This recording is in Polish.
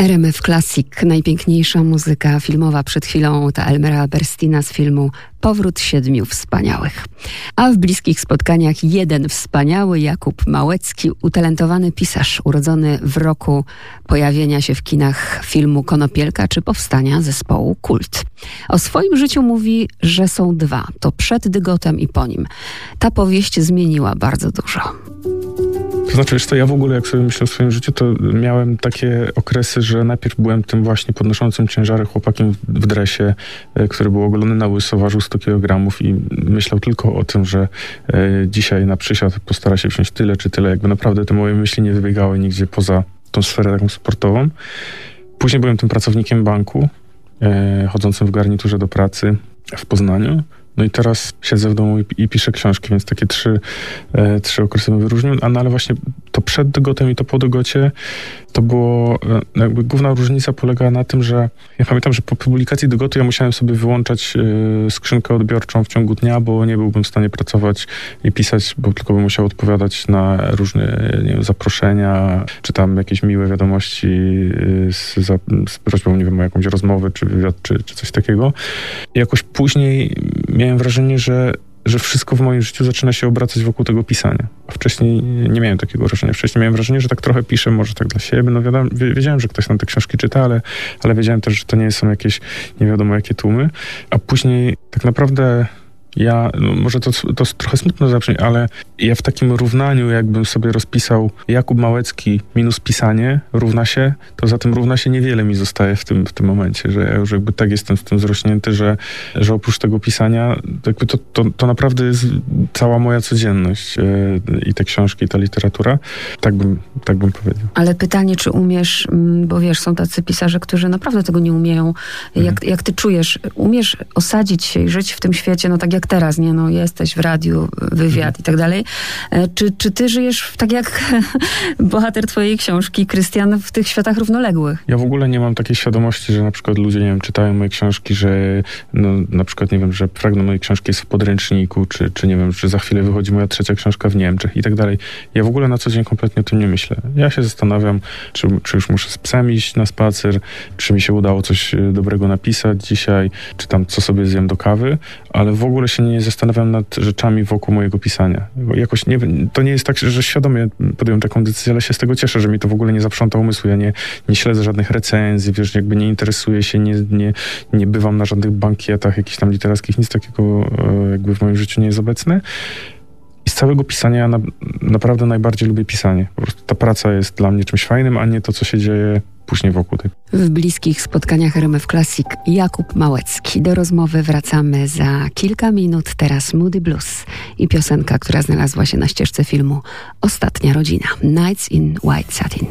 RMF Classic, najpiękniejsza muzyka filmowa przed chwilą ta Elmera Berstina z filmu Powrót Siedmiu Wspaniałych. A w bliskich spotkaniach jeden wspaniały Jakub Małecki, utalentowany pisarz, urodzony w roku pojawienia się w kinach filmu Konopielka czy powstania zespołu Kult. O swoim życiu mówi, że są dwa, to przed Dygotem i po nim. Ta powieść zmieniła bardzo dużo. To znaczy, wiesz co, ja w ogóle jak sobie myślę o swoim życiu, to miałem takie okresy, że najpierw byłem tym właśnie podnoszącym ciężary chłopakiem w dresie, e, który był ogolony na łyso, ważył 100 kg i myślał tylko o tym, że e, dzisiaj na przysiad postara się wziąć tyle czy tyle. Jakby naprawdę te moje myśli nie wybiegały nigdzie poza tą sferę taką sportową. Później byłem tym pracownikiem banku, e, chodzącym w garniturze do pracy w Poznaniu. No i teraz siedzę w domu i, i piszę książki, więc takie trzy, e, trzy okresy bym wyróżnił, a no ale właśnie to przed Dygotem i to po Dygocie to było, e, jakby główna różnica polegała na tym, że ja pamiętam, że po publikacji Dygotu ja musiałem sobie wyłączać e, skrzynkę odbiorczą w ciągu dnia, bo nie byłbym w stanie pracować i pisać, bo tylko bym musiał odpowiadać na różne nie wiem, zaproszenia, czy tam jakieś miłe wiadomości e, z, za, z prośbą, nie wiem, o jakąś rozmowę, czy wywiad, czy, czy coś takiego. I jakoś później miałem wrażenie, że że wszystko w moim życiu zaczyna się obracać wokół tego pisania. A wcześniej nie miałem takiego wrażenia. Wcześniej miałem wrażenie, że tak trochę piszę, może tak dla siebie. No wiadomo, wiedziałem, że ktoś tam te książki czyta, ale, ale wiedziałem też, że to nie są jakieś nie wiadomo jakie tłumy. A później tak naprawdę ja, no może to, to trochę smutno zabrzmi, ale ja w takim równaniu, jakbym sobie rozpisał Jakub Małecki minus pisanie równa się, to za tym równa się niewiele mi zostaje w tym, w tym momencie, że ja już jakby tak jestem z tym zrośnięty, że, że oprócz tego pisania, jakby to, to, to naprawdę jest cała moja codzienność yy, i te książki, i ta literatura. Tak bym, tak bym powiedział. Ale pytanie, czy umiesz, mm, bo wiesz, są tacy pisarze, którzy naprawdę tego nie umieją. Jak, mhm. jak ty czujesz, umiesz osadzić się i żyć w tym świecie, no tak jak jak teraz, nie? No, jesteś w radiu, wywiad mhm. i tak dalej. E, czy, czy ty żyjesz tak jak bohater twojej książki, Krystian, w tych światach równoległych? Ja w ogóle nie mam takiej świadomości, że na przykład ludzie, nie wiem, czytają moje książki, że no, na przykład, nie wiem, że fragment mojej książki jest w podręczniku, czy, czy nie wiem, że za chwilę wychodzi moja trzecia książka w Niemczech i tak dalej. Ja w ogóle na co dzień kompletnie o tym nie myślę. Ja się zastanawiam, czy, czy już muszę z psem iść na spacer, czy mi się udało coś e, dobrego napisać dzisiaj, czy tam co sobie zjem do kawy, ale w ogóle się nie zastanawiam nad rzeczami wokół mojego pisania. Jakoś nie, to nie jest tak, że świadomie podjąłem taką decyzję, ale się z tego cieszę, że mi to w ogóle nie zaprząta umysłu. Ja nie, nie śledzę żadnych recenzji, wiesz, jakby nie interesuję się, nie, nie, nie bywam na żadnych bankietach jakichś tam literackich, nic takiego e, jakby w moim życiu nie jest obecne. I z całego pisania na, naprawdę najbardziej lubię pisanie. Po prostu ta praca jest dla mnie czymś fajnym, a nie to, co się dzieje później wokół tego. W bliskich spotkaniach RMF Classic Jakub Małecki. Do rozmowy wracamy za kilka minut. Teraz Moody Blues i piosenka, która znalazła się na ścieżce filmu Ostatnia rodzina. Nights in White Satin.